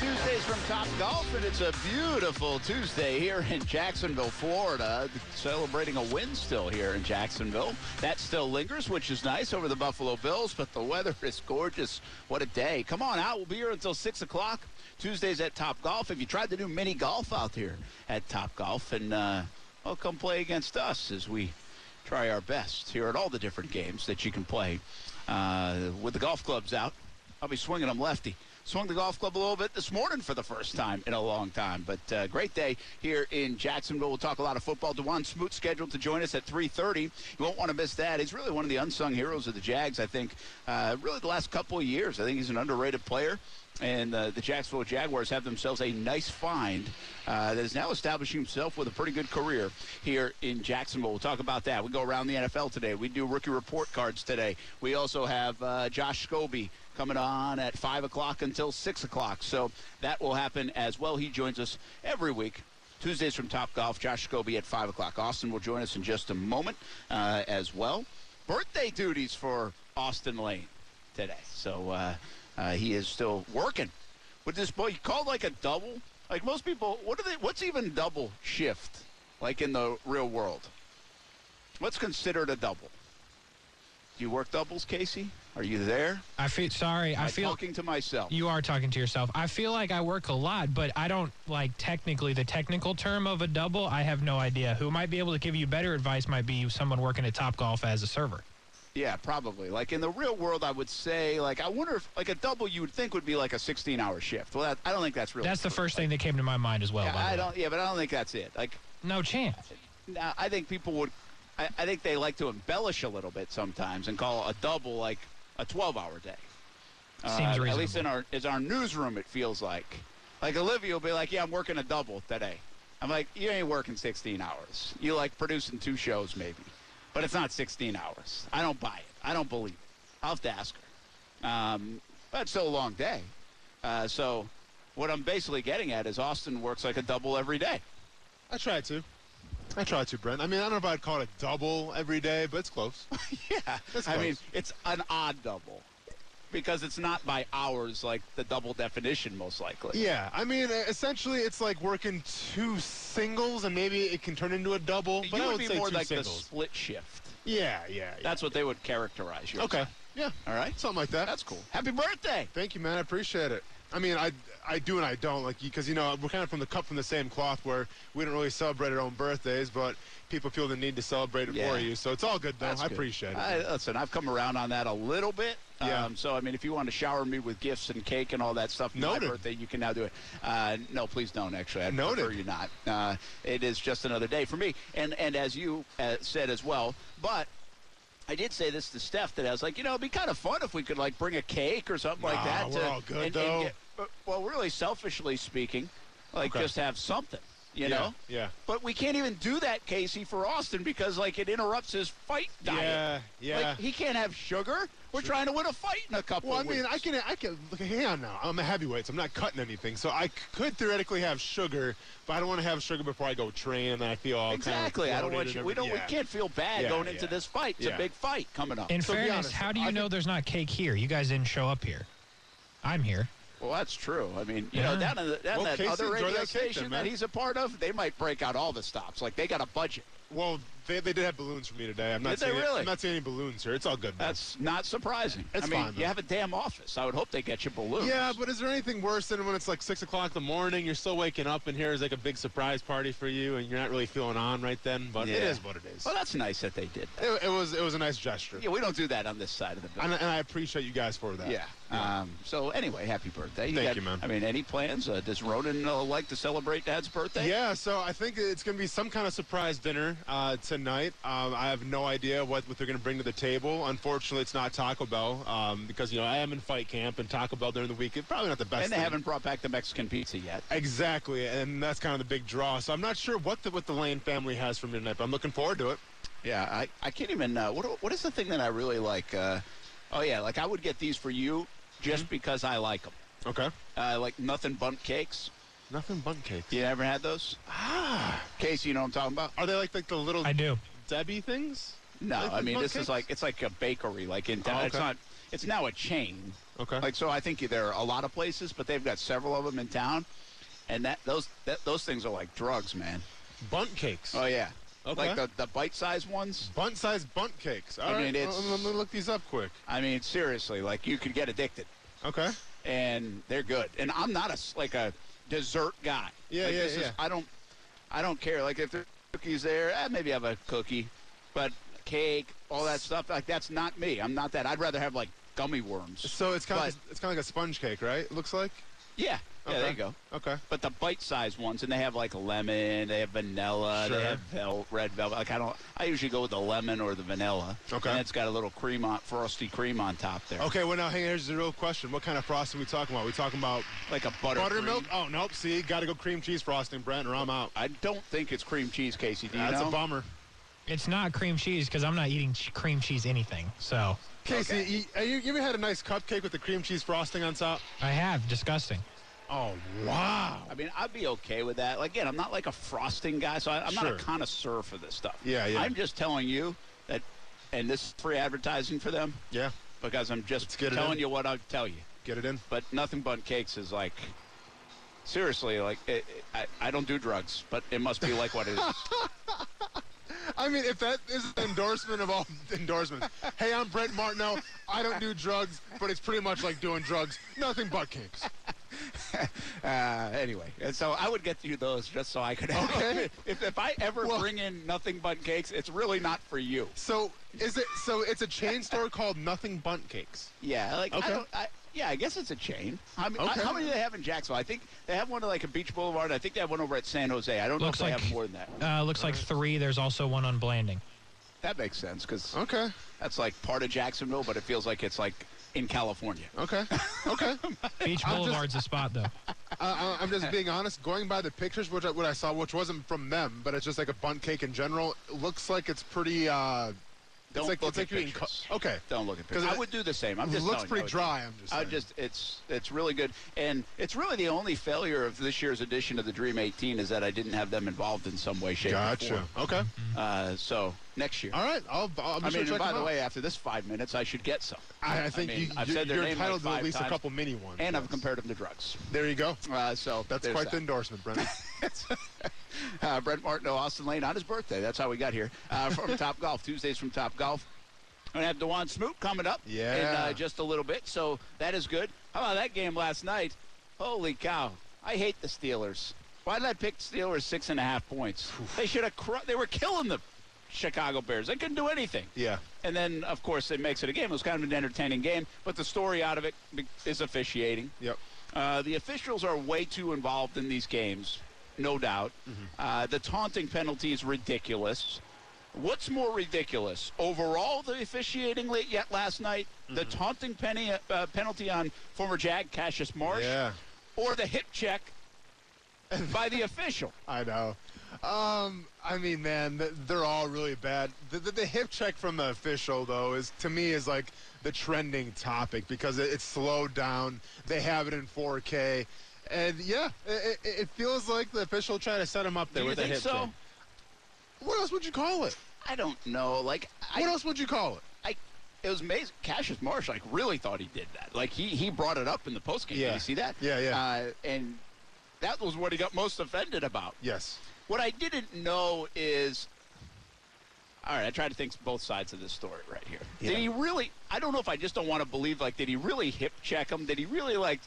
Tuesdays from Top Golf, and it's a beautiful Tuesday here in Jacksonville, Florida. Celebrating a win still here in Jacksonville. That still lingers, which is nice over the Buffalo Bills, but the weather is gorgeous. What a day. Come on out. We'll be here until 6 o'clock. Tuesdays at Top Golf. If you tried to do mini golf out here at Top Golf, and uh, well, come play against us as we try our best here at all the different games that you can play uh, with the golf clubs out. I'll be swinging them lefty. Swung the golf club a little bit this morning for the first time in a long time. But uh, great day here in Jacksonville. We'll talk a lot of football. Dawuane Smoot scheduled to join us at 3.30. You won't want to miss that. He's really one of the unsung heroes of the Jags, I think, uh, really the last couple of years. I think he's an underrated player. And uh, the Jacksonville Jaguars have themselves a nice find uh, that is now establishing himself with a pretty good career here in Jacksonville. We'll talk about that. We go around the NFL today. We do rookie report cards today. We also have uh, Josh Scobee coming on at 5 o'clock until 6 o'clock. So that will happen as well. He joins us every week. Tuesdays from Top Golf, Josh Scobee at 5 o'clock. Austin will join us in just a moment uh, as well. Birthday duties for Austin Lane today. So uh, uh, he is still working with this boy. You called like a double? Like most people, what are they? What's even double shift like in the real world? What's considered a double? Do you work doubles, Casey? Are you there? I feel sorry. I feel talking to myself. you are talking to yourself. I feel like I work a lot, but I don't like technically the technical term of a double. I have no idea. Who might be able to give you better advice might be someone working at Top Golf as a server. Yeah, probably. Like in the real world, I would say, like I wonder if like a double you would think would be like a 16-hour shift. Well, that, I don't think that's really. That's the true. first thing that came to my mind as well. Yeah, by I don't. Yeah, but I don't think that's it. Like No chance. Now, I think people would. I, I think they like to embellish a little bit sometimes and call a double like a 12-hour day. Uh, Seems At least in our is our newsroom, it feels like. Like Olivia will be like, "Yeah, I'm working a double today." I'm like, "You ain't working 16 hours. You like producing two shows maybe, but it's not 16 hours. I don't buy it. I don't believe it. I'll have to ask her." Um, but it's still a long day. Uh, so, what I'm basically getting at is Austin works like a double every day. I try to. I try to, Brent. I mean, I don't know if I'd call it a double every day, but it's close. Yeah, That's I mean, it's an odd double because it's not by hours like the double definition, most likely. yeah, I mean, essentially, it's like working two singles, and maybe it can turn into a double. You But I would would be say more like the split shift. Yeah, yeah, yeah. That's what they would characterize you. as. okay. Yeah, All right. something like that. That's cool. Happy birthday. Thank you, man. I appreciate it. I mean, I I do and I don't like because you know we're kind of from the cut from the same cloth where we don't really celebrate our own birthdays, but people feel the need to celebrate it Yeah. for you. So it's all good though. That's I good. appreciate it. I, listen, I've come around on that a little bit. Yeah. Um, so, I mean, if you want to shower me with gifts and cake and all that stuff for my birthday, you can now do it. Uh, no, please don't, actually. I'd Noted. prefer you not. Uh, it is just another day for me. And, and as you uh, said as well, but I did say this to Steph that I was like, you know, it'd be kind of fun if we could like bring a cake or something like that. we're to, all good, and- and though. get- uh, well, really, selfishly speaking, like Okay. just have something, you yeah, know. Yeah. But we can't even do that, Casey, for Austin because like it interrupts his fight diet. Yeah, yeah. Like he can't have sugar. We're trying to win a fight in a couple. Well, I of mean, weeks. I can, I can. Look, hang on now. I'm a heavyweight, so I'm not cutting anything. So I could theoretically have sugar, but I don't want to have sugar before I go train, and I feel all exactly. I don't want you. We don't. We can't feel bad Yeah, going into yeah. this fight. It's a big fight coming up. In So fairness, honest, how do you I know think- there's not cake here? You guys didn't show up here. I'm here. Well, that's true. I mean, you know, Yeah. down in the, down Well, that Casey, other radio that station that he's a part of, they might break out all the stops. Like they got a budget. Well, they, they did have balloons for me today. I'm not Did they seeing really? I'm not seeing any balloons here. It's all good. man. That's not surprising. It's I mean, fine, you have a damn office. I would hope they get you balloons. Yeah, but is there anything worse than when it's like six o'clock in the morning? You're still waking up, and here's like a big surprise party for you, and you're not really feeling on right then. But it Yeah. is what it is. Well, that's nice that they did. That. It, it was it was a nice gesture, Yeah, we don't do that on this side of the building. and, and I appreciate you guys for that. Yeah. Um, so anyway, happy birthday. Thank got- you, man. I mean, any plans? Uh, does Ronan uh, like to celebrate Dad's birthday? Yeah, so I think it's going to be some kind of surprise dinner uh, tonight. The night. Um, I have no idea what, what they're going to bring to the table. Unfortunately, it's not Taco Bell um, because you know I am in fight camp and Taco Bell during the week. It's probably not the best. And they thing. haven't brought back the Mexican pizza yet. exactly, and that's kind of the big draw. So I'm not sure what the what the Lane family has for me tonight, but I'm looking forward to it. Yeah, I, I can't even. Uh, what what is the thing that I really like? Uh, oh yeah, like I would get these for you just Mm-hmm. because I like them. Okay. Uh, like nothing Bundt cakes. Nothing Bundt cakes. You ever had those? Ah, Casey, you know what I'm talking about? Are they like like the little I do. Debbie things? No, Like I mean bun this is like it's like a bakery, like in town. Oh, It's not. It's now a chain. Okay. Like so, I think there are a lot of places, but they've got several of them in town, and that those that, those things are like drugs, man. bundt cakes. Oh yeah, Okay. like the the bite-sized ones. Bundt sized bundt cakes. All I right. mean, it's- Let me look these up quick. I mean, seriously, like you could get addicted, Okay. and they're good. And I'm not a, like a dessert guy. Yeah, Like, yeah, this is- yeah. I don't, I don't care. Like if there's cookies there, eh, maybe have a cookie, but cake, all that stuff, like that's not me. I'm not that. I'd rather have like gummy worms. So it's kind But- of it's kind of like a sponge cake, right? It looks like. Yeah, yeah, Okay. there you go. Okay. But the bite-sized ones, and they have like lemon, they have vanilla, Sure. they have vel- red velvet. Like I don't, I usually go with the lemon or the vanilla. Okay. And it's got a little cream on, frosty cream on top there. Okay. Well, now hang on, here's the real question: What kind of frosting are we talking about? Are We talking about Like a butter buttermilk? cream. Oh nope. See, got to go cream cheese frosting, Brent, or I'm out. I don't think it's cream cheese, Casey. Do you That's know? a bummer. It's not cream cheese because I'm not eating ch- cream cheese anything. So Casey, you, uh, you, you ever had a nice cupcake with the cream cheese frosting on top? I have disgusting. Oh wow. I mean, I'd be okay with that. Like, again, I'm not like a frosting guy, so I, I'm not a connoisseur for this stuff. Yeah, yeah. I'm just telling you that, and this is free advertising for them Yeah. because I'm just telling you what I'll tell you. Get it in. But nothing but cakes is like, seriously, like it, it- I, I don't do drugs, but it must be like what it is. I mean, if that is an endorsement of all endorsements. hey, I'm Brent Martineau. I don't do drugs, but it's pretty much like doing drugs. Nothing but cakes. Uh, anyway, and so I would get you those just so I could. Have Okay. If, if I ever Well- bring in nothing but cakes, it's really not for you. So is it? So it's a chain store called Nothing Bundt Cakes. Yeah, like Okay. I don't. I, yeah, I guess it's a chain. I mean, Okay. I, how many do they have in Jacksonville? I think they have one at like a Beach Boulevard. I think they have one over at San Jose. I don't Looks know if like- they have more than that. Uh, looks like three. There's also one on Blanding. That makes sense because Okay. that's like part of Jacksonville, but it feels like it's like in California. Okay. Okay. Beach I'm just- Boulevard's a spot though. Uh, I'm just being honest. Going by the pictures, which I, what I saw, which wasn't from them, but it's just like a bundt cake in general. It looks like it's pretty. Uh, Don't it's like look it's like at pictures. Co- okay. Don't look at pictures. I would do the same. I'm It just looks pretty you. dry. I'm just. I just it's it's really good, and it's really the only failure of this year's edition of the Dream 18 is that I didn't have them involved in some way, shape, or Gotcha. form. Okay. Uh, so next year. All right. I'll. I'll be I sure mean, by the out. way, after this five minutes, I should get some. I, I think mean, you, I've you're, said their you're name like entitled to at least a couple mini ones. And I've compared them to drugs. There you go. Uh, so That's quite that. the endorsement, Brent. uh, Brent Martineau, Austin Lane on his birthday. That's how we got here uh, from Top Golf. Tuesdays from Top Golf. We're going to have Dawuane Smoot coming up in uh, just a little bit, so that is good. How about that game last night? Holy cow. I hate the Steelers. Why did I pick Steelers six and a half points? They should have. Cru- they were killing the Chicago Bears. They couldn't do anything. yeah. And then, of course, it makes it a game. It was kind of an entertaining game, but the story out of it is officiating. Yep. Uh, the officials are way too involved in these games, no doubt. Uh, the taunting penalty is ridiculous. What's more ridiculous? Overall, the officiating late yet last night, the taunting penny, uh, penalty on former Jag Cassius Marsh, Yeah. or the hip check by the official? I know. Um, I mean, man, they're all really bad. The, the, the hip check from the official, though, is to me is like the trending topic because it, it's slowed down. They have it in 4K, and yeah, it, it, feels like the official trying to set him up there Do with a think hip so? check. What else would you call it? I don't know. Like, I, What else would you call it? I, it was amazing. Cassius Marsh, like, really thought he did that. Like, he he brought it up in the postgame. Yeah. Did you see that? Yeah, yeah. Uh, and that was what he got most offended about. Yes. What I didn't know is. All right, I try to think both sides of this story right here. Did he really? I don't know if I just don't want to believe. Like, did he really hip check him? Did he really like?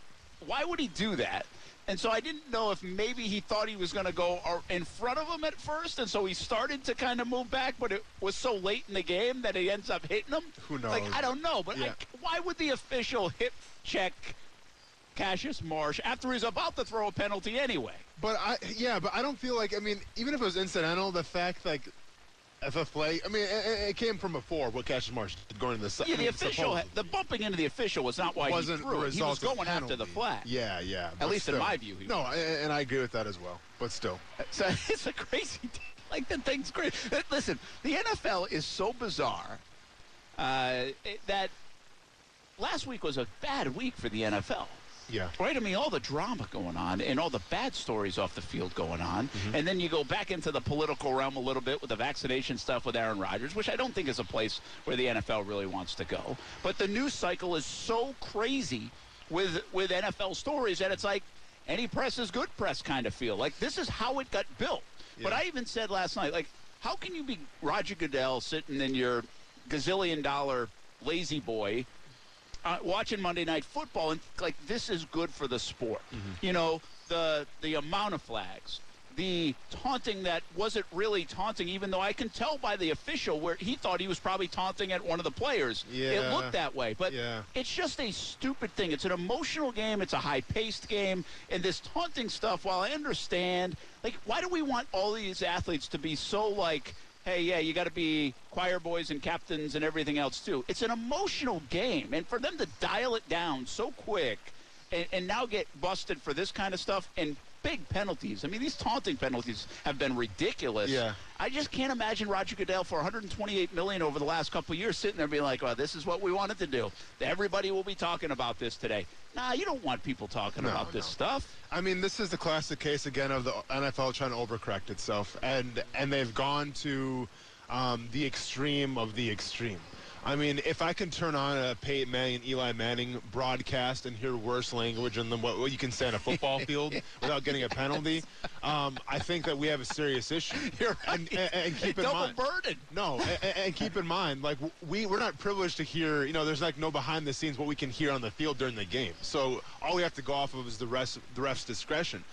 Why would he do that? And so I didn't know if maybe he thought he was going to go in front of him at first, and so he started to kind of move back, but it was so late in the game that he ends up hitting him. Who knows? Like? I don't know, but I- why would the official hip check Cassius Marsh after he's about to throw a penalty anyway? But I, yeah, but I don't feel like. I mean, even if it was incidental, the fact like if a flag, I mean, it, it came from before. What Cassius Marsh did going to the side. Yeah, the official, the bumping into the official was not why wasn't he threw it. He was going after the flag. Yeah, yeah. At least in my view, he No, a- and I agree with that as well. But still, So it's a crazy. Like the thing's great. Listen, the NFL is so bizarre uh, that last week was a bad week for the NFL. Yeah. Right? I mean, all the drama going on and all the bad stories off the field going on. Mm-hmm. And then you go back into the political realm a little bit with the vaccination stuff with Aaron Rodgers, which I don't think is a place where the NFL really wants to go. But the news cycle is so crazy with with NFL stories that it's like any press is good press kind of feel. Like this is how it got built. But I even said last night, like, how can you be Roger Goodell sitting in your gazillion dollar lazy boy uh, watching Monday Night Football and like this is good for the sport. You know the the amount of flags, the taunting that wasn't really taunting, even though I can tell by the official where he thought he was probably taunting at one of the players. Yeah. It looked that way, but Yeah. it's just a stupid thing. It's an emotional game. It's a high-paced game, and this taunting stuff. While I understand, like, why do we want all these athletes to be so like? Hey, yeah, you got to be choir boys and captains and everything else too. It's an emotional game, and for them to dial it down so quick, and, and now get busted for this kind of stuff and big penalties. I mean, these taunting penalties have been ridiculous. Yeah. I just can't imagine Roger Goodell for 128 million over the last couple of years sitting there being like, "Well, this is what we wanted to do. Everybody will be talking about this today." Nah, you don't want people talking No, about this no. stuff. I mean, this is the classic case again of the NFL trying to overcorrect itself, and and they've gone to um, the extreme of the extreme. I mean, if I can turn on a Peyton Manning and Eli Manning broadcast and hear worse language than what, what you can say on a football field without getting a penalty, um, I think that we have a serious issue. You're And, and, and keep in mind. Double mind, burden. no, and, and keep in mind, like we we're not privileged to hear. You know, there's like no behind the scenes what we can hear on the field during the game. So all we have to go off of is the rest the ref's discretion.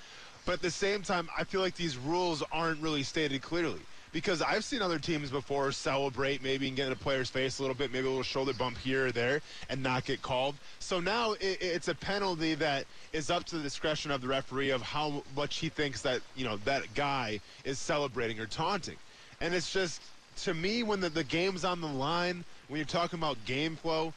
But at the same time, I feel like these rules aren't really stated clearly. Because I've seen other teams before celebrate maybe and get in a player's face a little bit, maybe a little shoulder bump here or there, and not get called. So now it, it's a penalty that is up to the discretion of the referee of how much he thinks that you know that guy is celebrating or taunting. And it's just, to me, when the, the game's on the line, when you're talking about game flow,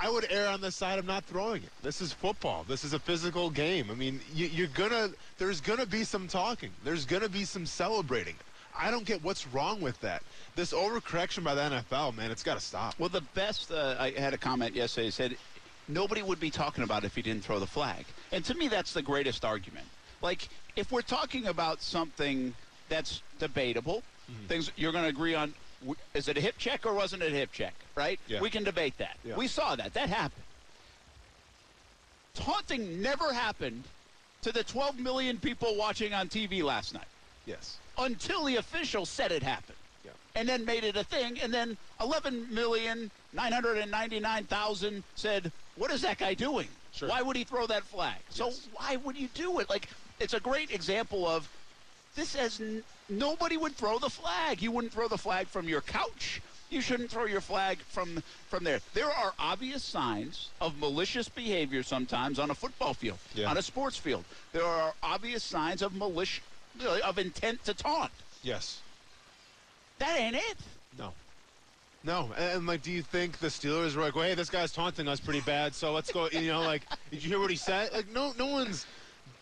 I would err on the side of not throwing it. This is football. This is a physical game. I mean, you, you're gonna, there's gonna be some talking. There's gonna be some celebrating. I don't get what's wrong with that. This overcorrection by the NFL, man, it's got to stop. Well, the best, uh, I had a comment yesterday said, nobody would be talking about it if he didn't throw the flag. And to me, that's the greatest argument. Like, if we're talking about something that's debatable, Mm-hmm. things you're going to agree on, is it a hip check or wasn't it a hip check, right? Yeah. We can debate that. Yeah. We saw that. That happened. Taunting never happened to the 12 million people watching on TV last night Yes. Until the official said it happened. Yeah. And then made it a thing, and then 11,999,000 said, What is that guy doing? Sure. Why would he throw that flag? So why would you do it? Like, it's a great example of this as n- nobody would throw the flag. You wouldn't throw the flag from your couch. You shouldn't throw your flag from from there. There are obvious signs of malicious behavior sometimes on a football field, Yeah. on a sports field. There are obvious signs of malicious, of intent to taunt. Yes. That ain't it. No. No, and, and, like, do you think the Steelers were like, well, hey, this guy's taunting us pretty bad, so let's go, you know, like, did you hear what he said? Like, no, no one's,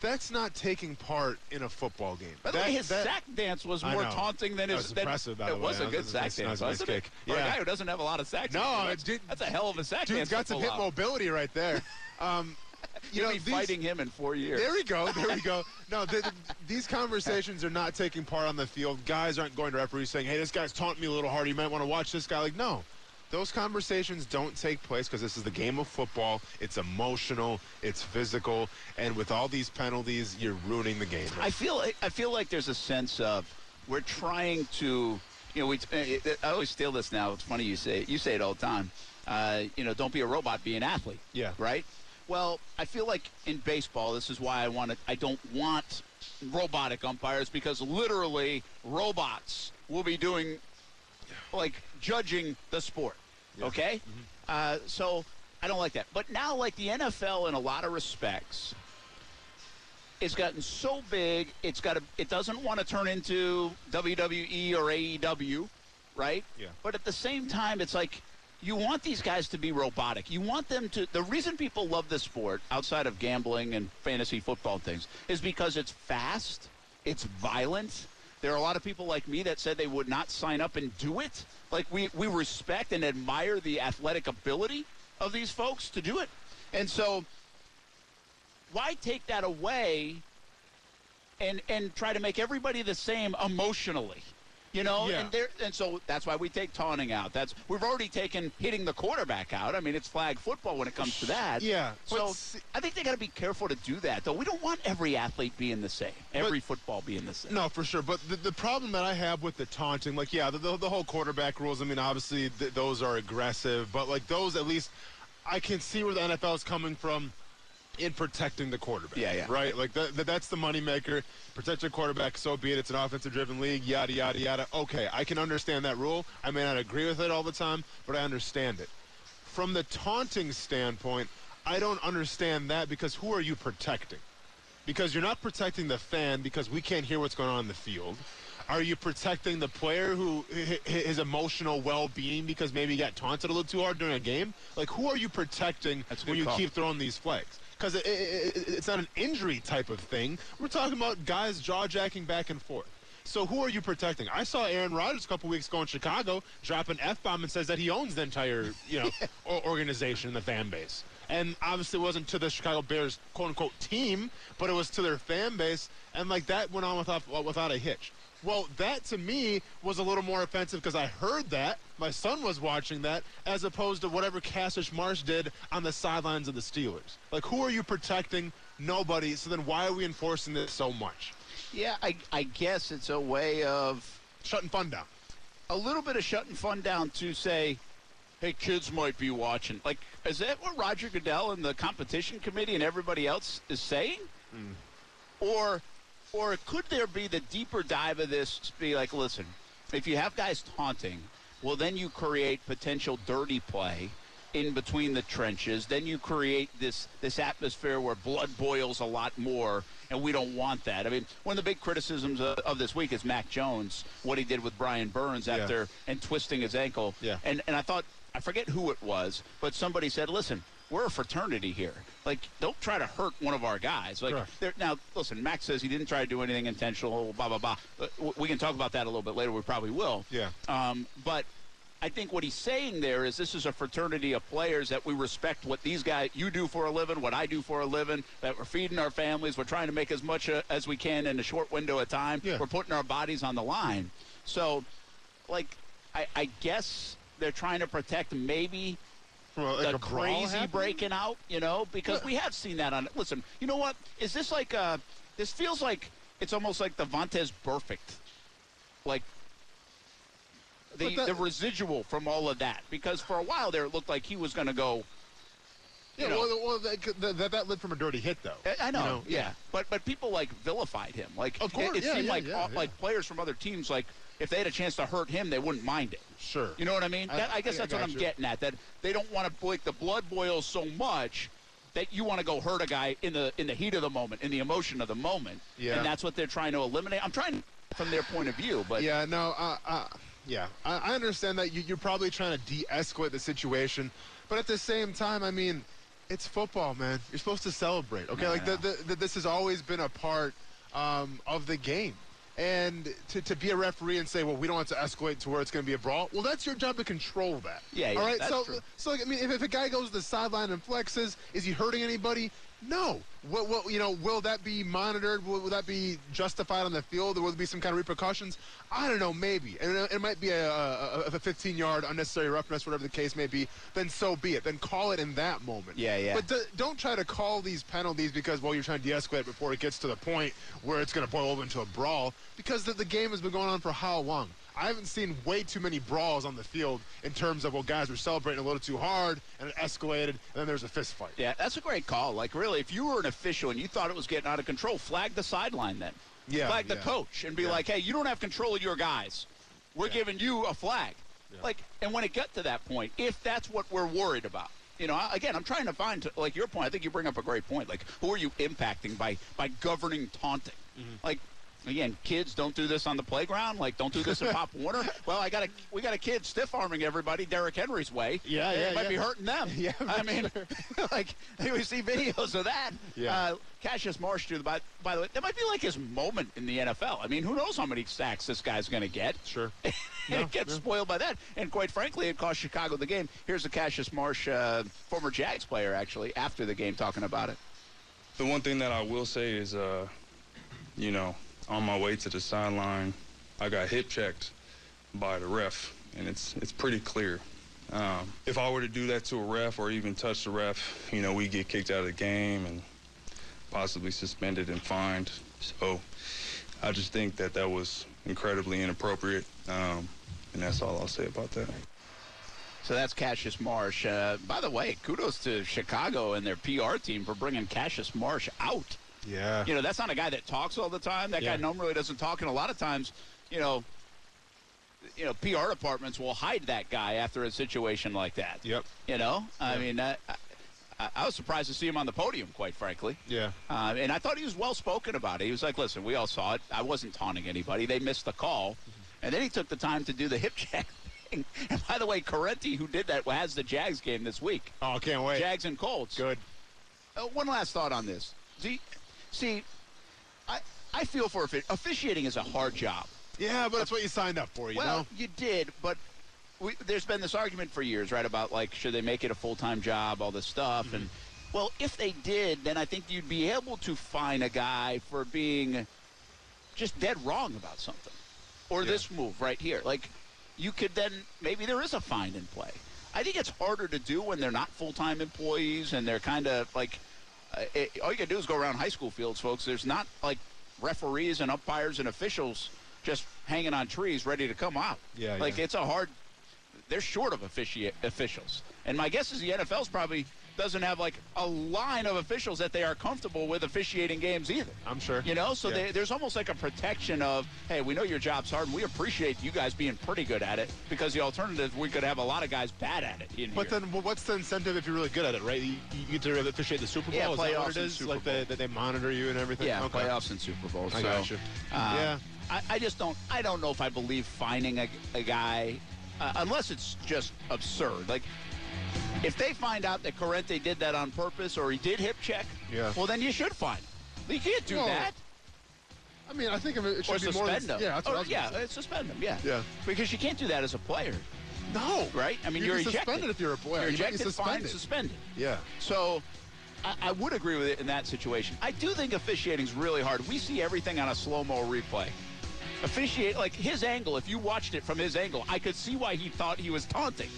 that's not taking part in a football game. By the That- way, his that- sack dance was more taunting than That his. was impressive, by it was a good sack dance, that was a nice wasn't it? kick. For a guy who doesn't have a lot of sacks. No, that's, dude- that's a hell of a sack Dude's dance. Dude's got some hip off. mobility right there. Um, you know, be these- fighting him in four years. There we go. There we go. No, th- th- these conversations are not taking part on the field. Guys aren't going to referees saying, "Hey, this guy's taunting me a little hard. You might want to watch this guy." Like, no, those conversations don't take place because this is the game of football. It's emotional. It's physical, and with all these penalties, you're ruining the game. I feel I feel like there's a sense of we're trying to you know we I always steal this now. It's funny you say it. You say it all the time. Uh, you know, don't be a robot, be an athlete. Yeah. Right. Well, I feel like in baseball, this is why I want to. I don't want robotic umpires because literally robots will be doing like judging the sport. Okay. Uh, so I don't like that. But now, like the NFL, in a lot of respects, it's gotten so big. It's got to. It doesn't want to turn into WWE or AEW, right? Yeah. But at the same time, it's like you want these guys to be robotic. You want them to. The reason people love this sport outside of gambling and fantasy football things is because it's fast, it's violent. There are a lot of people like me that said they would not sign up and do it. Like we we respect and admire the athletic ability of these folks to do it, and so why take that away and and try to make everybody the same emotionally? You know, Yeah. and there and so that's why we take taunting out. That's we've already taken hitting the quarterback out. I mean, it's flag football when it comes to that. Yeah, but So see- I think they got to be careful to do that, though. We don't want every athlete being the same, every football being the same. No, for sure. But the, the problem that I have with the taunting, like, yeah, the, the, the whole quarterback rules, I mean, obviously th- those are aggressive, but, like, those at least, I can see where the NFL is coming from in protecting the quarterback. Yeah, yeah. Right? Like, that, that, that's the moneymaker. Protect your quarterback, so be it. It's an offensive driven league, yada, yada, yada. Okay, I can understand that rule. I may not agree with it all the time, but I understand it. From the taunting standpoint, I don't understand that because who are you protecting? because you're not protecting the fan because we can't hear what's going on in the field. Are you protecting the player who hi- hi- his emotional well-being because maybe he got taunted a little too hard during a game? Like who are you protecting when you call. keep throwing these flags? Because it, it, it, it's not an injury type of thing. We're talking about guys jaw jacking back and forth. So who are you protecting? I saw Aaron Rodgers a couple weeks ago in Chicago drop an f bomb and says that he owns the entire you know organization and the fan base. And obviously, it wasn't to the Chicago Bears quote unquote team, but it was to their fan base, and like that went on without without a hitch. Well, that to me was a little more offensive because I heard that my son was watching that, as opposed to whatever Cassius Marsh did on the sidelines of the Steelers. Like, who are you protecting? Nobody. So then, why are we enforcing this so much? Yeah, I, I guess it's a way of Shutting fun down. a little bit of shutting fun down to say, hey, kids might be watching. Like, is that what Roger Goodell and the competition committee and everybody else is saying? Mm. Or, or could there be the deeper dive of this? Be like, listen, if you have guys taunting, well, then you create potential dirty play in between the trenches. Then you create this this atmosphere where blood boils a lot more, and we don't want that. I mean, one of the big criticisms of, of this week is Mac Jones, what he did with Brian Burns Yeah. after and twisting his ankle. Yeah. And and I thought I forget who it was, but somebody said, "Listen, we're a fraternity here. Like, don't try to hurt one of our guys." Like, now listen, Max says he didn't try to do anything intentional. Blah blah blah. We can talk about that a little bit later. We probably will. Yeah. Um, but I think what he's saying there is this is a fraternity of players that we respect what these guys you do for a living, what I do for a living, that we're feeding our families, we're trying to make as much uh, as we can in a short window of time. Yeah. We're putting our bodies on the line. So, like, I, I guess they're trying to protect maybe a- like the a crazy breaking out, you know, because we have seen that on. Listen, you know what? Is this like uh This feels like it's almost like the Vontaze Burfict, like the that- the residual from all of that. Because for a while there, it looked like he was going to go. Yeah, know. well, well that, that, that, from a dirty hit, though. I, I know, You know, yeah. But but people like vilified him. Like Of course, it, it yeah, seemed yeah, like yeah, all- yeah. like players from other teams, like if they had a chance to hurt him, they wouldn't mind it. Sure. You know what I mean? I- That- I, guess I- I that's what I'm you. getting at. That they don't want to like the blood boils so much that you want to go hurt a guy in the in the heat of the moment, in the emotion of the moment. Yeah. And that's what they're trying to eliminate. I'm trying from their point of view, but Yeah, no, uh, uh, yeah, I, I understand that you, you're probably trying to de-escalate the situation, but at the same time, I mean, it's football, man. You're supposed to celebrate, okay? Yeah, like the, the, the, this has always been a part um, of the game. And to, to be a referee and say, well, we don't want to escalate to where it's going to be a brawl, well, that's your job to control that. Yeah, yeah, All right. so, true. so I mean, if, if a guy goes to the sideline and flexes, is he hurting anybody? No. What, what, you know, will that be monitored? Will, will that be justified on the field? Or will there be some kind of repercussions? I don't know, maybe. And it, it might be a, a, a 15-yard unnecessary roughness, whatever the case may be. Then so be it. Then call it in that moment. Yeah, yeah. But d- don't try to call these penalties because, well, you're trying to de-escalate before it gets to the point where it's going to boil over into a brawl. Because the, the game has been going on for how long? I haven't seen way too many brawls on the field in terms of, well, guys were celebrating a little too hard and it escalated, and then there's a fist fight. yeah, that's a great call. Like really, if you were an official and you thought it was getting out of control, flag the sideline then. Yeah, Flag the yeah. coach and be Yeah. like, hey, you don't have control of your guys. We're Yeah. giving you a flag. Like, and when it got to that point, if that's what we're worried about, You know, again, I'm trying to find like your point. I think you bring up a great point. Like, who are you impacting by by governing taunting? Mm-hmm. Like. Again, kids don't do this on the playground. Like, don't do this in Pop Warner. Well, I got a we got a kid stiff arming everybody Derrick Henry's way. Yeah, it yeah, might yeah. be hurting them. Yeah, I for mean, like we see videos of that. Yeah. Uh, Cassius Marsh, too. By, by the way, that might be like his moment in the NFL. I mean, who knows how many sacks this guy's going to get? Sure. and No, it gets no. spoiled by that. And quite frankly, it cost Chicago the game. Here's a Cassius Marsh, uh, former Jags player, actually, after the game, talking about it. The one thing that I will say is, uh, you know, on my way to the sideline, I got hip checked by the ref, and it's it's pretty clear. Um, if I were to do that to a ref or even touch the ref, you know, we get kicked out of the game and possibly suspended and fined. So I just think that that was incredibly inappropriate, um, and that's all I'll say about that. So that's Cassius Marsh. Uh, by the way, kudos to Chicago and their PR team for bringing Cassius Marsh out. Yeah. You know, that's not a guy that talks all the time. That Yeah. guy normally doesn't talk, and a lot of times, you know, you know, PR departments will hide that guy after a situation like that. Yep. You know, I mean, I, I, I was surprised to see him on the podium, quite frankly. Yeah. Uh, and I thought he was well spoken about it. He was like, "Listen, we all saw it. I wasn't taunting anybody. They missed the call." And then he took the time to do the hip check thing. And by the way, Corrente, who did that, has the Jags game this week. Oh, can't wait. Jags and Colts. Good. Uh, one last thought on this. See, see, I I feel for offi- officiating is a hard job. Yeah, but that's what you signed up for, you well, know? you did, but we, there's been this argument for years, right, about like should they make it a full time job, all this stuff, and mm-hmm. well, if they did, then I think you'd be able to fine a guy for being just dead wrong about something, or this move right here. Like you could then maybe there is a fine in play. I think it's harder to do when they're not full time employees and they're kind of like. It, all you gotta do is go around high school fields, folks. There's not like referees and umpires and officials just hanging on trees ready to come out. Yeah, like yeah. it's a hard. They're short of offici- officials, and my guess is the NFL's probably doesn't have like a line of officials that they are comfortable with officiating games either. I'm sure. You know, so Yeah. they, there's almost like a protection of, hey, we know your job's hard, and we appreciate you guys being pretty good at it. Because the alternative, we could have a lot of guys bad at it. In But here. then, well, what's the incentive if you're really good at it, right? You, you get to officiate the Super Bowl. Yeah, is that playoffs what it and? Super like they, Bowl. that they monitor you and everything. yeah, okay. playoffs and Super Bowl. I so, got you. uh, yeah. I, I just don't. I don't know if I believe finding a, a guy uh, unless it's just absurd. Like if they find out that Corrente did that on purpose or he did hip check, Yeah. well then you should fine. him. You can't do Well, that. I mean, I think of it, it should Or be more than, suspend them. Yeah, that's what I Or, was oh, yeah, say. suspend them. Yeah. Yeah. Because you can't do that as a player, No. right? I mean, You're you're, suspended ejected. if you're a player. You're You ejected, fined, suspended. suspended. Yeah. So I, I would agree with it in that situation. I do think officiating's really hard. We see everything on a slow mo replay. Officiate like his angle. If you watched it from his angle, I could see why he thought he was taunting.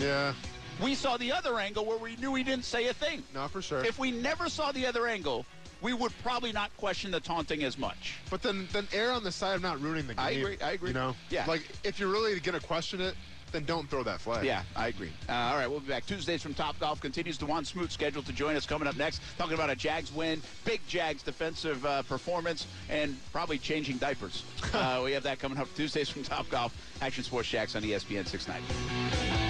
Yeah. We saw the other angle where we knew he didn't say a thing. No, for sure. If we never saw the other angle, we would probably not question the taunting as much. But then, then err on the side of not ruining the game. I agree, I agree. You know, Yeah. Like if you're really gonna question it, then don't throw that flag. Yeah, I agree. Uh, all right, we'll be back. Tuesdays from Top Golf continues. Dawuane Smoot scheduled to join us coming up next, talking about a Jags win, big Jags defensive uh, performance, and probably changing diapers. uh, we have that coming up Tuesdays from Top Golf. Action Sports Jax on ESPN 690.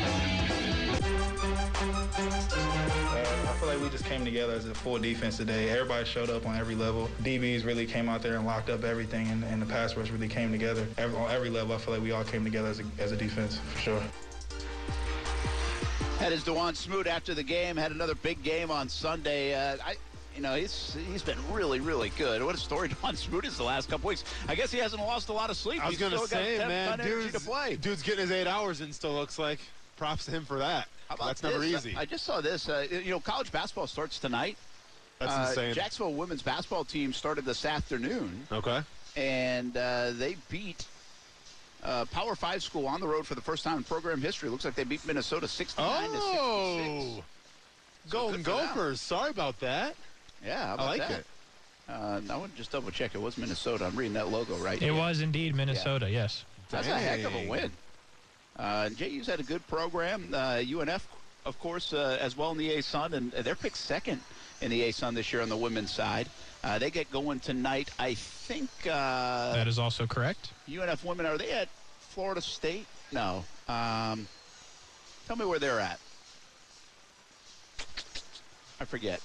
Uh, I feel like we just came together as a full defense today. Everybody showed up on every level. DBs really came out there and locked up everything, and, and the pass rush really came together. Every, on every level, I feel like we all came together as a, as a defense, for sure. That is Dawuane Smoot after the game. Had another big game on Sunday. Uh, I, you know, he's he's been really, really good. What a story Dawuane Smoot is the last couple weeks. I guess he hasn't lost a lot of sleep. I was He's gonna say, man, dude's, to play. dude's getting his eight hours in. Still looks like. Props to him for that. How about That's never easy. I just saw this. Uh, you know, college basketball starts tonight. That's Uh, insane. Jacksonville women's basketball team started this afternoon, okay. and uh, they beat uh, Power Five school on the road for the first time in program history. Looks like they beat Minnesota 69 to 66. Oh. Golden good for them. Gophers. Sorry about that. Yeah, how I like that? it. Uh, I would just double check. It was Minnesota. I'm reading that logo right It here. was indeed Minnesota, yes. That's a heck of a win. Uh, JU's had a good program. Uh, UNF, of course, uh, as well in the ASUN, and they're picked second in the ASUN this year on the women's side. Uh, they get going tonight. I think uh, That is also correct. UNF women are they at Florida State? No. Um, tell me where they're at. I forget.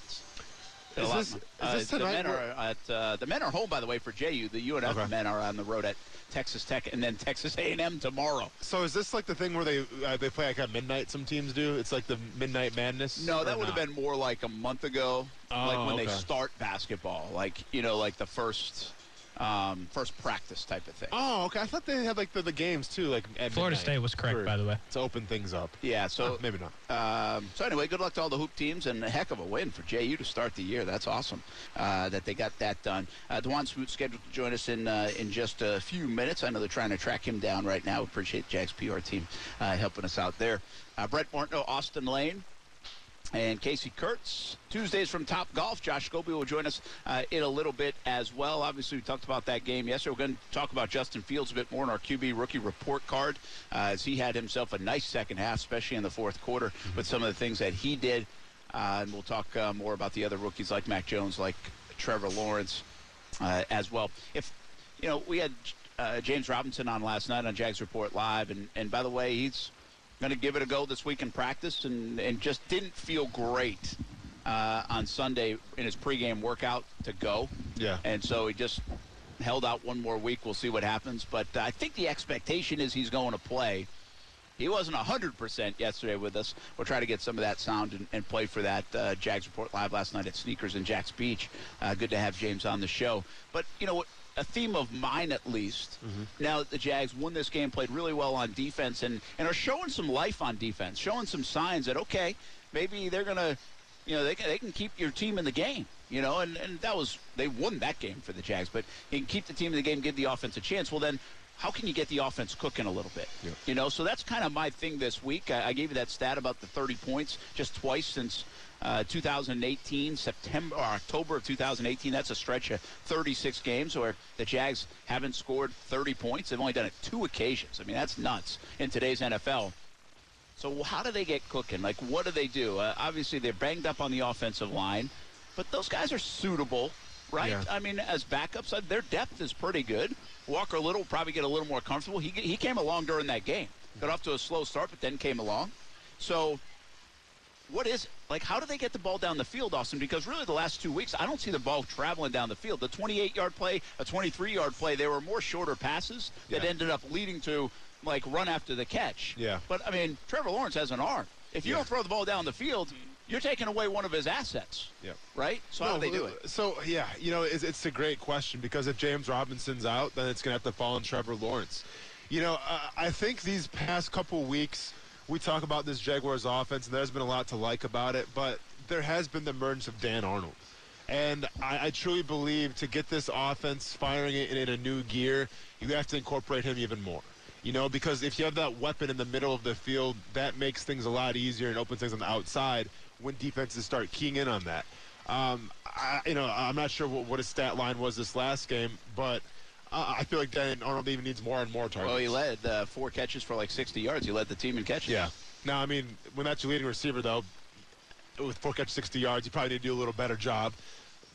Is A lot- this- is uh, this the tonight men are at uh, the men are home by the way for JU. The UNF Okay. men are on the road at Texas Tech and then Texas A&M tomorrow. So is this like the thing where they uh, they play like at midnight? Some teams do. It's like the midnight madness. No, that would have been more like a month ago, like Oh, when they start basketball, like you know, like the first um, first practice type of thing. Oh, okay. I thought they had like the, the games too, like at Florida midnight State was correct, for- by the way. to open things up. Yeah, so Uh, maybe not. Um, so anyway, good luck to all the hoop teams and a heck of a win for JU to start the year. That's awesome uh, that they got that done. Uh, Dawuane Smoot scheduled to join us in uh, in just a few minutes. I know they're trying to track him down right now. Appreciate Jack's PR team uh, helping us out there. Uh, Brent Martineau, Austin Lane. And Casey Kurtz. Tuesdays from Top Golf. Josh Scobee will join us uh, in a little bit as well. Obviously, we talked about that game yesterday. We're going to talk about Justin Fields a bit more in our QB rookie report card uh, as he had himself a nice second half, especially in the fourth quarter, with some of the things that he did. Uh, and we'll talk uh, more about the other rookies like Mac Jones, like Trevor Lawrence uh, as well. If you know, we had uh, James Robinson on last night on Jags Report Live, and, and by the way, he's going to give it a go this week in practice, and, and just didn't feel great uh, on Sunday in his pregame workout to go. Yeah. And so he just held out one more week. We'll see what happens, but I think the expectation is he's going to play. He wasn't 100% yesterday with us. We'll try to get some of that sound and, and play for that. Uh, Jags Report Live last night at Sneakers in Jax Beach. Uh, good to have James on the show. But, you know, a theme of mine at least, mm-hmm. now that the Jags won this game, played really well on defense, and, and are showing some life on defense, showing some signs that, okay, maybe they're going to, you know, they can, they can keep your team in the game. You know, and, and that was, they won that game for the Jags, but you can keep the team in the game, give the offense a chance. Well, then how can you get the offense cooking a little bit? You know, so that's kind of my thing this week. I, I gave you that stat about the 30 points just twice since uh, 2018, September or October of 2018. That's a stretch of 36 games where the Jags haven't scored 30 points. They've only done it two occasions. I mean, that's nuts in today's NFL. So how do they get cooking? Like, what do they do? Uh, obviously, they're banged up on the offensive line, but those guys are suitable, right? Yeah. I mean, as backups, uh, their depth is pretty good. Walker Little will probably get a little more comfortable. He he came along during that game. Got off to a slow start, but then came along. So, what is like? How do they get the ball down the field, Austin? Because really, the last two weeks, I don't see the ball traveling down the field. The 28-yard play, a 23-yard play, they were more shorter passes that Yeah. ended up leading to like run after the catch. Yeah. But I mean, Trevor Lawrence has an arm. If you Yeah. don't throw the ball down the field, you're taking away one of his assets. Yep. Right. So how do they do it? So yeah, you know, it's, it's a great question because if James Robinson's out, then it's gonna have to fall on Trevor Lawrence. You know, uh, I think these past couple weeks we talk about this Jaguars offense, and there's been a lot to like about it, but there has been the emergence of Dan Arnold. And I, I truly believe to get this offense firing in, in a new gear, you have to incorporate him even more. You know, because if you have that weapon in the middle of the field, that makes things a lot easier and opens things on the outside when defenses start keying in on that. Um, I, you know, I'm not sure what, what his stat line was this last game, but uh, I feel like Dan Arnold even needs more and more targets. Well, he led uh, four catches for like 60 yards. He led the team in catches. Yeah. Now, I mean, when that's your leading receiver, though, with four catches, 60 yards, you probably need to do a little better job.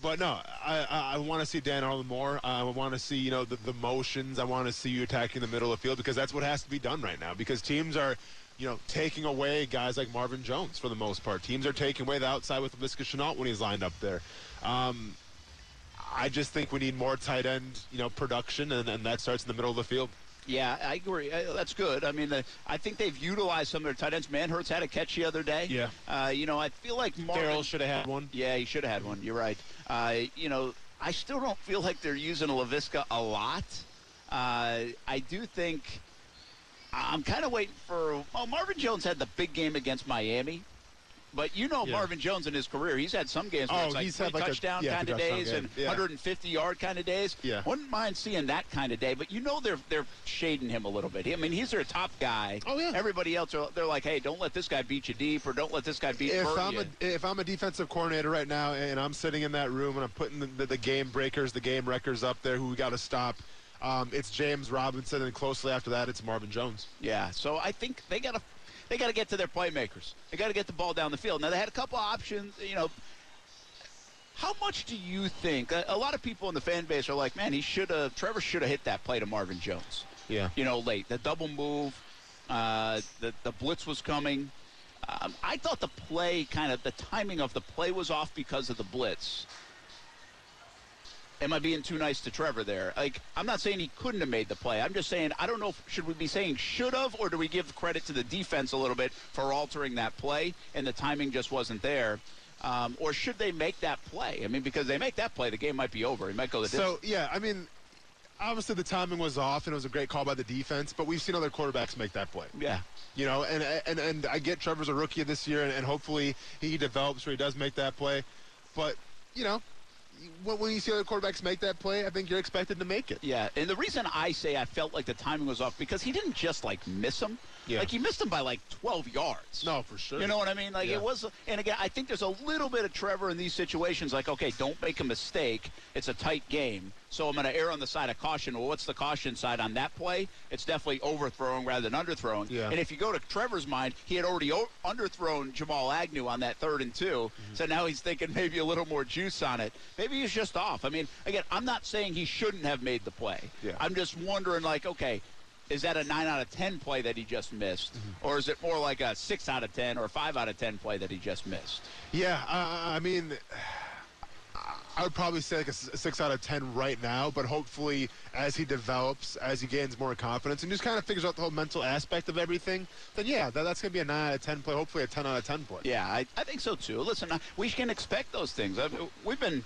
But no, I, I, I want to see Dan Arnold more. I want to see, you know, the, the motions. I want to see you attacking the middle of the field because that's what has to be done right now. Because teams are, you know, taking away guys like Marvin Jones for the most part. Teams are taking away the outside with Viska Shenault when he's lined up there. Um, I just think we need more tight end, you know, production, and, and that starts in the middle of the field. Yeah, I agree. Uh, That's good. I mean, I think they've utilized some of their tight ends. Manhertz had a catch the other day. Yeah. Uh, you know, I feel like Marvin. Farrell should have had one. Yeah, he should have had one. You're right. Uh, you know, I still don't feel like they're using Laviska a lot. Uh, I do think I'm kind of waiting for. Well, Marvin Jones had the big game against Miami. But you know Yeah. Marvin Jones in his career, he's had some games where Oh, it's like he's had like a- touchdown yeah, kind of days game. and Yeah. 150 yard kind of days. Yeah. Wouldn't mind seeing that kind of day, but you know they're they're shading him a little bit. I mean, he's their top guy. Oh, yeah. Everybody else are they're like, hey, don't let this guy beat you deep, or don't let this guy beat if I'm you. a if I'm a defensive coordinator right now and I'm sitting in that room and I'm putting the, the, the game breakers, the game wreckers up there who we got to stop, um, it's James Robinson, and closely after that it's Marvin Jones. Yeah, so I think they got to they got to get to their playmakers. They got to get the ball down the field. Now they had a couple options, you know. How much do you think? A, a lot of people in the fan base are like, "Man, he should have. Trevor should have hit that play to Marvin Jones." Yeah. You know, late the double move, uh, the the blitz was coming. Um, I thought the play, kind of the timing of the play was off because of the blitz. Am I being too nice to Trevor there? Like, I'm not saying he couldn't have made the play. I'm just saying I don't know. If, should we be saying should have, or do we give credit to the defense a little bit for altering that play and the timing just wasn't there? Um, or should they make that play? I mean, because they make that play, the game might be over. It might go the distance. So yeah, I mean, obviously the timing was off, and it was a great call by the defense. But we've seen other quarterbacks make that play. Yeah. You know, and and and I get Trevor's a rookie this year, and, and hopefully he develops where he does make that play. But you know, when, you see other quarterbacks make that play, I think you're expected to make it. Yeah, and the reason I say I felt like the timing was off because he didn't just like miss him. Yeah. Like he missed him by like 12 yards. No, for sure. You know what I mean? Like Yeah. it was, and again, I think there's a little bit of Trevor in these situations. Like, okay, don't make a mistake. It's a tight game, so I'm going to err on the side of caution. Well, what's the caution side on that play? It's definitely overthrowing rather than underthrowing. Yeah. And if you go to Trevor's mind, he had already o- underthrown Jamal Agnew on that third and 2 Mm-hmm. so now he's thinking maybe a little more juice on it. Maybe he's just off. I mean, again, I'm not saying he shouldn't have made the play. Yeah. I'm just wondering, like, okay, is that a 9 out of 10 play that he just missed? Or is it more like a 6 out of 10 or 5 out of 10 play that he just missed? Yeah, uh, I mean, I would probably say like a six out of ten right now. But hopefully, as he develops, as he gains more confidence, and just kind of figures out the whole mental aspect of everything, then yeah, that, that's gonna be a nine out of ten play. Hopefully, a ten out of ten play. Yeah, I, I think so too. Listen, we can expect those things. I, we've been.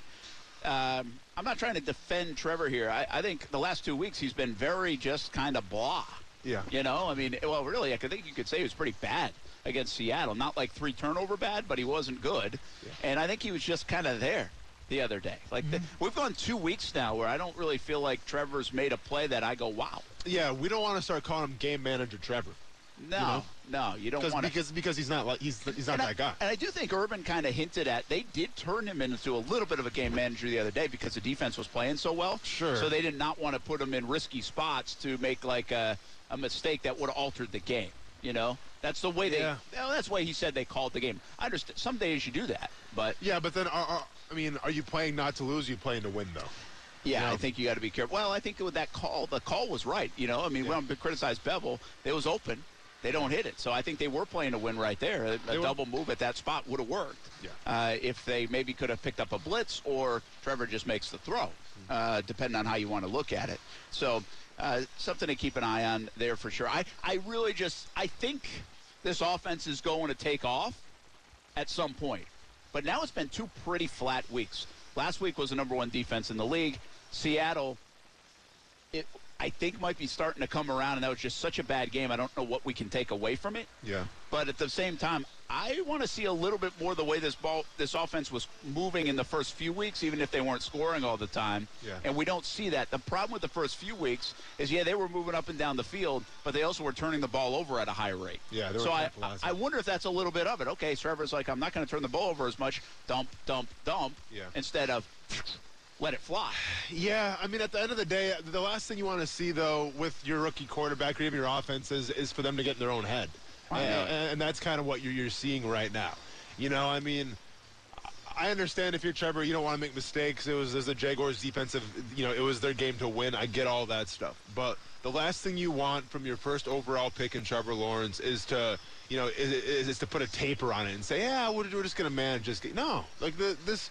Um, I'm not trying to defend Trevor here. I, I think the last two weeks he's been very just kind of blah. Yeah. You know, I mean, well, really, I think you could say he was pretty bad against Seattle. Not like three turnover bad, but he wasn't good. Yeah. And I think he was just kind of there the other day. Like the, we've gone two weeks now where I don't really feel like Trevor's made a play that I go, wow. Yeah, we don't want to start calling him game manager Trevor. No, know? No, you don't want to. because because he's not like he's he's not and I, that guy. And I do think Urban kind of hinted at they did turn him into a little bit of a game manager the other day because the defense was playing so well. Sure. So they did not want to put him in risky spots to make like a, a mistake that would have altered the game. You know, that's the way they. Yeah. Well, that's why he said they called the game. I understand. Some days you do that, but Yeah, but then are, are, I mean, are you playing not to lose? Or are you playing to win though? yeah, No. I think you got to be careful. Well, I think with that call, the call was right. You know, I mean, we don't criticize Bevell. It was open. They don't hit it. So I think they were playing to win right there. A, a double move at that spot would have worked. Yeah. Uh, if they maybe could have picked up a blitz or Trevor just makes the throw, uh, depending on how you want to look at it. So uh, something to keep an eye on there for sure. I, I really just I think this offense is going to take off at some point. But now it's been two pretty flat weeks. Last week was the number one defense in the league. Seattle, it I think might be starting to come around, and that was just such a bad game. I don't know what we can take away from it. Yeah. But at the same time, I want to see a little bit more the way this ball, this offense was moving in the first few weeks, even if they weren't scoring all the time. Yeah. And we don't see that. The problem with the first few weeks is, yeah, they were moving up and down the field, but they also were turning the ball over at a high rate. Yeah, they were so I. I wonder if that's a little bit of it. Okay, Trevor's like, I'm not going to turn the ball over as much. Dump, dump, dump. Yeah. Instead of let it fly. Yeah, I mean, at the end of the day, the last thing you want to see, though, with your rookie quarterback or even your offense is, is for them to get in their own head. And, and that's kind of what you're, you're seeing right now. You know, I mean, I understand if you're Trevor, you don't want to make mistakes. It was as the Jaguars' defensive, you know, it was their game to win. I get all that stuff. But the last thing you want from your first overall pick in Trevor Lawrence is to, you know, is, is, is to put a taper on it and say, yeah, we're, we're just going to manage this. game." No, like the, this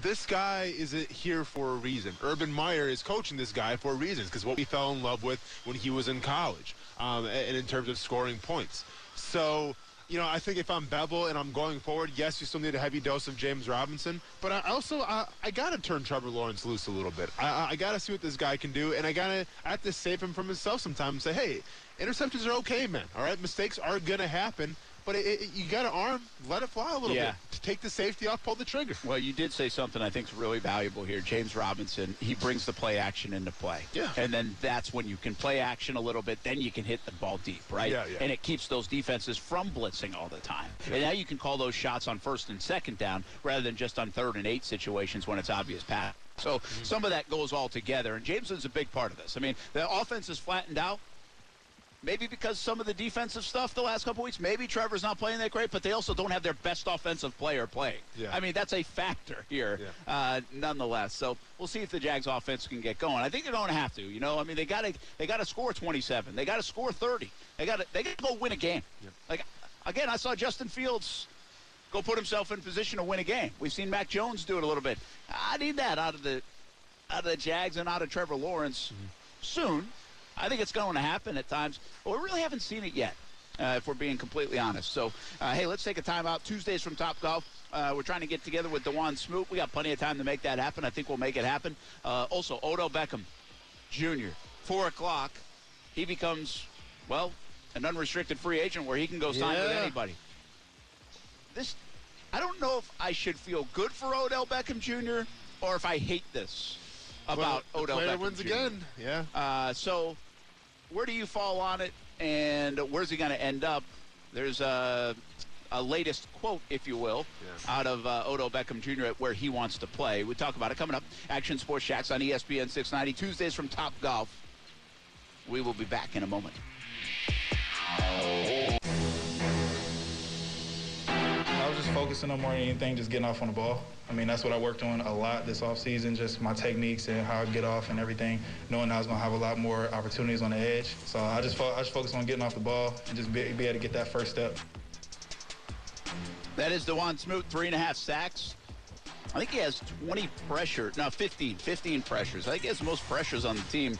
this guy is here for a reason. Urban Meyer is coaching this guy for reasons because what we fell in love with when he was in college, um, and in terms of scoring points. So, you know, I think if I'm Bevell and I'm going forward, yes, you still need a heavy dose of James Robinson, but I also I, I got to turn Trevor Lawrence loose a little bit. I, I- got to see what this guy can do, and I got to I have to save him from himself sometimes and say, hey, interceptions are okay, man. All right, mistakes are gonna happen. But it, it, you got to arm, let it fly a little Yeah. bit. Take the safety off, pull the trigger. Well, you did say something I think is really valuable here. James Robinson, he brings the play action into play. Yeah. And then that's when you can play action a little bit, then you can hit the ball deep, right? Yeah, yeah. And it keeps those defenses from blitzing all the time. And now you can call those shots on first and second down rather than just on third and eight situations when it's obvious pass. So Mm-hmm. some of that goes all together. And James is a big part of this. I mean, the offense is flattened out. Maybe because some of the defensive stuff the last couple weeks, maybe Trevor's not playing that great, but they also don't have their best offensive player playing. Yeah. I mean, that's a factor here, Yeah. uh, nonetheless. So we'll see if the Jags offense can get going. I think they're going to have to. You know, I mean, they got to they got to score 27. They got to score 30. They got to they got to go win a game. Like again, I saw Justin Fields go put himself in position to win a game. We've seen Mac Jones do it a little bit. I need that out of the out of the Jags and out of Trevor Lawrence soon. I think it's going to happen at times, but we really haven't seen it yet. Uh, if we're being completely honest. So, uh, hey, let's take a time out. Tuesdays from Topgolf. Uh, we're trying to get together with Dawuane Smoot. We got plenty of time to make that happen. I think we'll make it happen. Uh, also, Odell Beckham Jr. Four o'clock. He becomes, well, an unrestricted free agent where he can go sign with anybody. This, I don't know if I should feel good for Odell Beckham Jr. or if I hate this about Well, Odell player Beckham wins Jr. again. Yeah. Uh, so, where do you fall on it, and where's he going to end up? There's a, a latest quote, if you will, Yeah. out of uh, Odell Beckham Jr. at where he wants to play. We talk about it coming up. Action Sports Jax on ESPN 690 Tuesdays from Topgolf. We will be back in a moment. Focusing on more than anything, just getting off on the ball. I mean, that's what I worked on a lot this offseason, just my techniques and how I get off and everything, knowing I was going to have a lot more opportunities on the edge. So I just, fo- I just focused on getting off the ball and just be, be able to get that first step. That is Dawuane Smoot, three and a half sacks. I think he has 20 pressure, no, 15, 15 pressures. I think he has the most pressures on the team.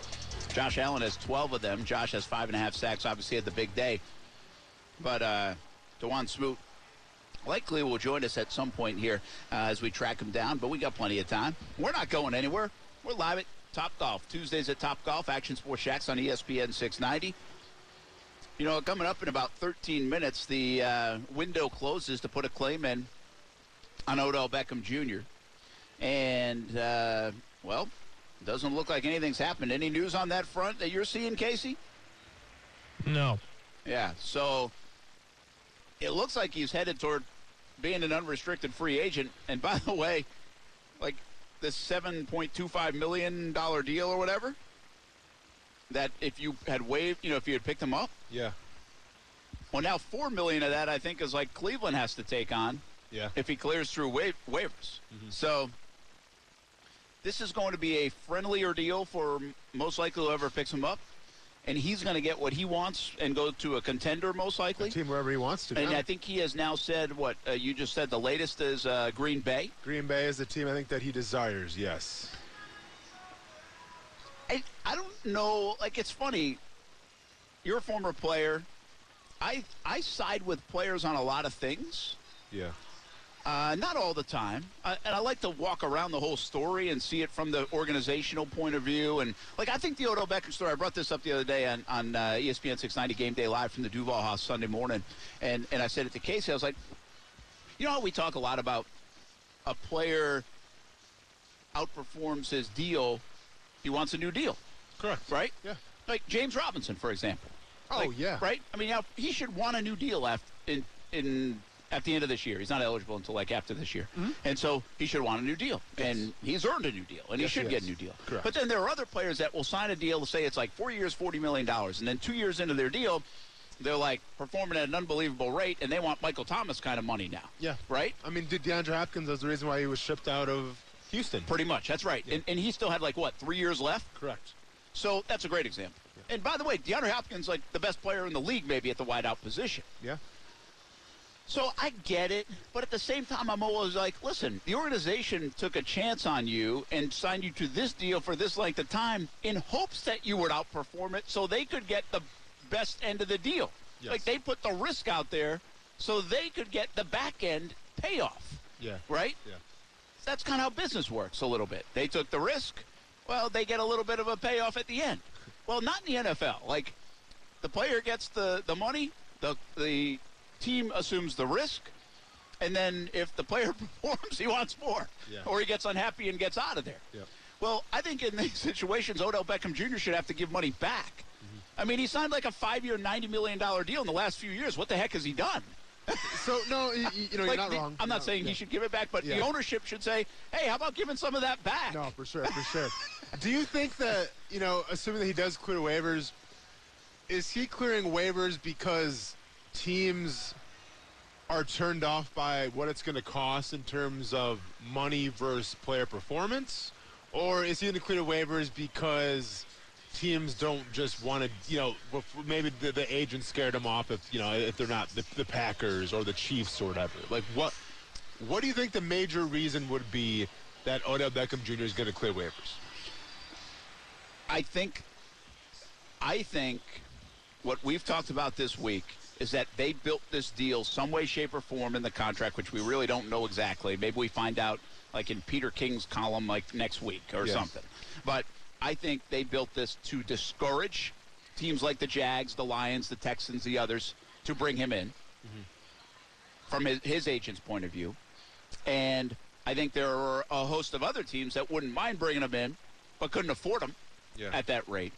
Josh Allen has 12 of them. Josh has five and a half sacks, obviously had the big day. But uh, Dawuane Smoot likely will join us at some point here uh, as we track him down, but we got plenty of time. We're not going anywhere. We're live at Topgolf. Tuesdays at Topgolf, Action Sports Jax on ESPN 690. You know, coming up in about 13 minutes, the uh, window closes to put a claim in on Odell Beckham Jr. And, uh, well, doesn't look like anything's happened. Any news on that front that you're seeing, Casey? No. Yeah, so it looks like he's headed toward being an unrestricted free agent. And by the way, like this $7.25 million deal or whatever, that if you had waived, you know, if you had picked him up, Yeah. well, now 4 million of that, I think, is like Cleveland has to take on Yeah. if he clears through wa- waivers. Mm-hmm. So this is going to be a friendlier deal for most likely whoever picks him up. And he's going to get what he wants and go to a contender, most likely. Team wherever he wants to. And yeah. I think he has now said what uh, you just said. The latest is uh, Green Bay. Green Bay is the team I think that he desires. Yes. I, I don't know. Like it's funny. You're a former player. I I side with players on a lot of things. Yeah. Uh, not all the time, uh, and I like to walk around the whole story and see it from the organizational point of view. And like I think the Odell Beckham story. I brought this up the other day on on uh, ESPN 690 Game Day Live from the Duval House Sunday morning, and and I said it to Casey. I was like, you know how we talk a lot about a player outperforms his deal, he wants a new deal, Correct. right? Yeah. Like James Robinson, for example. Oh, Like, yeah. Right. I mean, now he should want a new deal after in in at the end of this year. He's not eligible until like after this year, and so he should want a new deal. And he's earned a new deal, and Mm-hmm. Yes, he should he get a new deal. Correct. But then there are other players that will sign a deal. To say it's like four years, forty million dollars, and then two years into their deal, they're like performing at an unbelievable rate, and they want Michael Thomas kind of money now. Yeah. Right. I mean, did DeAndre Hopkins was the reason why he was shipped out of Houston. Pretty much. That's right. And, and he still had like what three years left. Correct. So that's a great example. And by the way, DeAndre Hopkins like the best player in the league, maybe at the wideout position. Yeah. So I get it, but at the same time, I'm always like, listen, the organization took a chance on you and signed you to this deal for this length of time in hopes that you would outperform it so they could get the best end of the deal. Yes. Like they put the risk out there so they could get the back end payoff, Yeah. right? Yeah. That's kind of how business works a little bit. They took the risk. Well, they get a little bit of a payoff at the end. Well, not in the NFL. Like the player gets the, the money, the the team assumes the risk, and then if the player performs, he wants more, Yeah. or he gets unhappy and gets out of there. Yep. Well, I think in these situations, Odell Beckham Jr. should have to give money back. Mm-hmm. I mean, he signed like a five-year, ninety million dollar deal in the last few years. What the heck has he done? So no, you, you know, Like, you're not the- wrong. I'm not No, saying yeah. he should give it back, but the ownership should say, "Hey, how about giving some of that back?" No, for sure, for sure. Do you think that you know, assuming that he does clear waivers, is he clearing waivers because teams are turned off by what it's going to cost in terms of money versus player performance, or is he going to clear waivers because teams don't just want to, you know, maybe the, the agent scared them off if, you know, if they're not the, the Packers or the Chiefs or whatever. Like, what what do you think the major reason would be that Odell Beckham Jr. is going to clear waivers? I think, I think what we've talked about this week is that they built this deal some way, shape, or form in the contract, which we really don't know exactly. Maybe we find out like in Peter King's column like next week or Yes. something. But I think they built this to discourage teams like the Jags, the Lions, the Texans, the others to bring him in mm-hmm. from his, his agent's point of view. And I think there are a host of other teams that wouldn't mind bringing him in, but couldn't afford him Yeah. at that rate.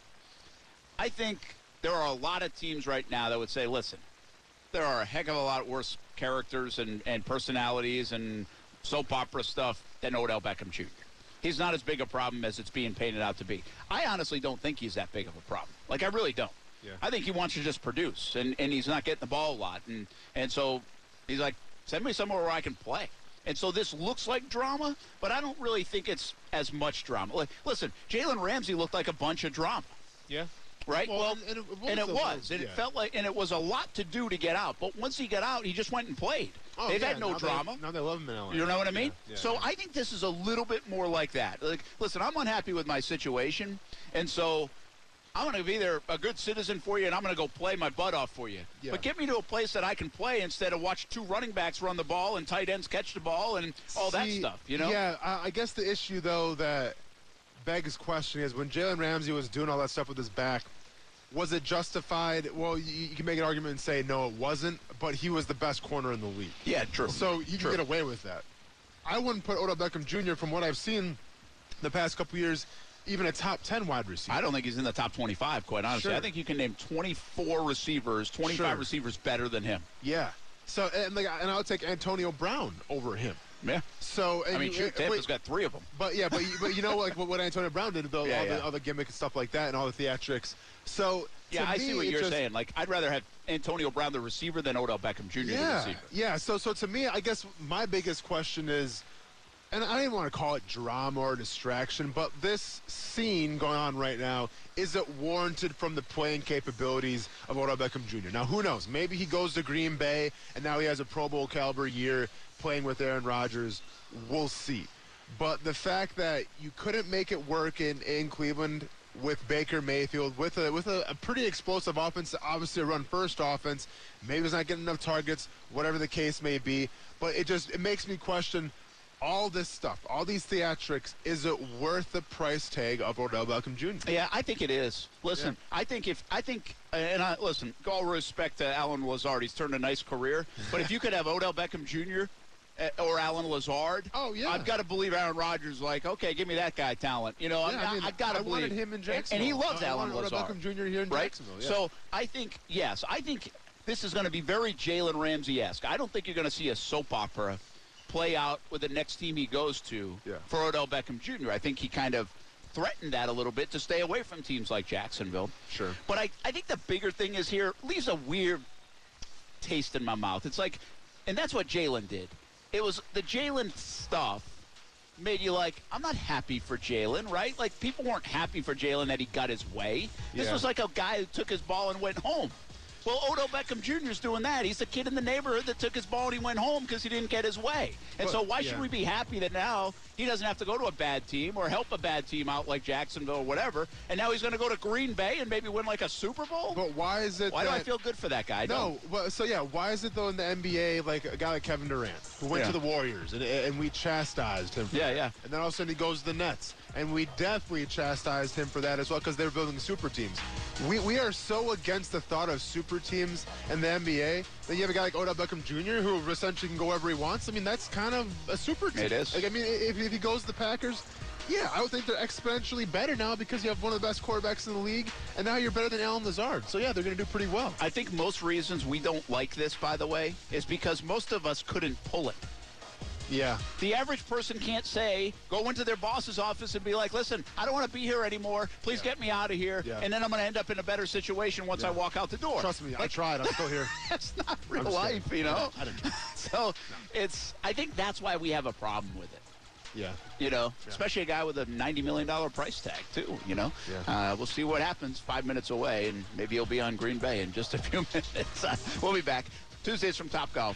I think there are a lot of teams right now that would say, listen, there are a heck of a lot worse characters and, and personalities and soap opera stuff than Odell Beckham Jr. He's not as big a problem as it's being painted out to be. I honestly don't think he's that big of a problem. Like, I really don't. Yeah. I think he wants to just produce, and, and he's not getting the ball a lot. And, and so he's like, send me somewhere where I can play. And so this looks like drama, but I don't really think it's as much drama. Like, listen, Jalen Ramsey looked like a bunch of drama Yeah. Right? Well, Well, and- and it was and it was, and yeah. it felt like, and it was a lot to do to get out. But once he got out, he just went and played. Oh, They've yeah, had no now they- drama. now they love him in LA. You know what I mean? Yeah, so. I think this is a little bit more like that. Like, listen, I'm unhappy with my situation, and so I'm going to be there a good citizen for you, and I'm going to go play my butt off for you. Yeah. But get me to a place that I can play instead of watch two running backs run the ball and tight ends catch the ball and all that stuff. You know? Yeah, I, I guess the issue though that begs question is when Jalen Ramsey was doing all that stuff with his back, was it justified? Well, you, you can make an argument and say no, it wasn't, but he was the best corner in the league. Yeah, true. So you True. can get away with that. I wouldn't put Odell Beckham Jr. from what I've seen the past couple years, even a top ten wide receiver. I don't think he's in the top 25, quite honestly. Sure. I think you can name 24 receivers, 25 Sure. receivers better than him. Yeah. So and like and I would take Antonio Brown over him. Yeah. So I mean, shoot, Tampa's wait, got three of them. But yeah, but you- but you know like what, what Antonio Brown did though, Yeah, all, yeah. The, all the gimmick and stuff like that, and all the theatrics. So Yeah, I me, see what you're just- saying. Like, I'd rather have Antonio Brown, the receiver, than Odell Beckham Jr., the Yeah, receiver. yeah. So so to me, I guess my biggest question is, and I don't even want to call it drama or distraction, but this scene going on right now is it warranted from the playing capabilities of Odell Beckham Jr. Now who knows? Maybe he goes to Green Bay and now he has a Pro Bowl caliber year playing with Aaron Rodgers. We'll see. But the fact that you couldn't make it work in, in Cleveland with Baker Mayfield, with a with a, a pretty explosive offense, obviously a run first offense, maybe he's not getting enough targets, whatever the case may be. But it just it makes me question all this stuff, all these theatrics. Is it worth the price tag of Odell Beckham Jr.? Yeah, I think it is. Listen, I think if I think, and I listen, all respect to Allen Lazard, he's turned a nice career. But if you could have Odell Beckham Jr. uh, or Allen Lazard, Oh, yeah. I've got to believe Aaron Rodgers. Like, okay, give me that guy talent. You know, Yeah, I, I mean, I got to I believe wanted him in Jacksonville. and he loves I Allen Odell Lazard Beckham Jr. here in right? Jacksonville, yeah. So I think yes, I think this is going to be very Jalen Ramsey-esque. I don't think you're going to see a soap opera play out with the next team he goes to Yeah. for Odell Beckham Jr. I think he kind of threatened that a little bit to stay away from teams like Jacksonville. Sure. But I, I think the bigger thing is here leaves a weird taste in my mouth. It's like, and that's what Jalen did. It was the Jalen stuff made you like, I'm not happy for Jalen, right? Like people weren't happy for Jalen that he got his way. This Yeah. was like a guy who took his ball and went home. Well, Odell Beckham Jr. is doing that. He's the kid in the neighborhood that took his ball and he went home because he didn't get his way. And But- so why yeah. should we be happy that now he doesn't have to go to a bad team or help a bad team out like Jacksonville or whatever, and now he's going to go to Green Bay and maybe win like a Super Bowl? But why is it? Why do I feel good for that guy? I No, well, so yeah, why is it though in the NBA like a guy like Kevin Durant who went Yeah. to the Warriors and, and we chastised him? For Yeah, that. yeah. And then all of a sudden he goes to the Nets and we definitely chastised him for that as well because they were building super teams. We we are so against the thought of super teams in the NBA that you have a guy like Odell Beckham Jr. who essentially can go wherever he wants. I mean that's kind of a super team. It is. Like I mean if, if he goes to the Packers. Yeah, I would think they're exponentially better now because you have one of the best quarterbacks in the league, and now you're better than Allen Lazard. So yeah, they're going to do pretty well. I think most reasons we don't like this, by the way, is because most of us couldn't pull it. Yeah. The average person can't say, go into their boss's office and be like, listen, I don't want to be here anymore. Please get me out of here. Yeah. And then I'm going to end up in a better situation once I walk out the door. Trust me, I tried. I'm still here. That's not real life, kidding. you know? I didn't so it's, I think that's why we have a problem with it. Yeah. You know, especially a guy with a $90 million price tag, too, you know. Yeah. Uh, we'll see what happens five minutes away, and maybe he'll be on Green Bay in just a few minutes. We'll be back. Tuesdays from Topgolf,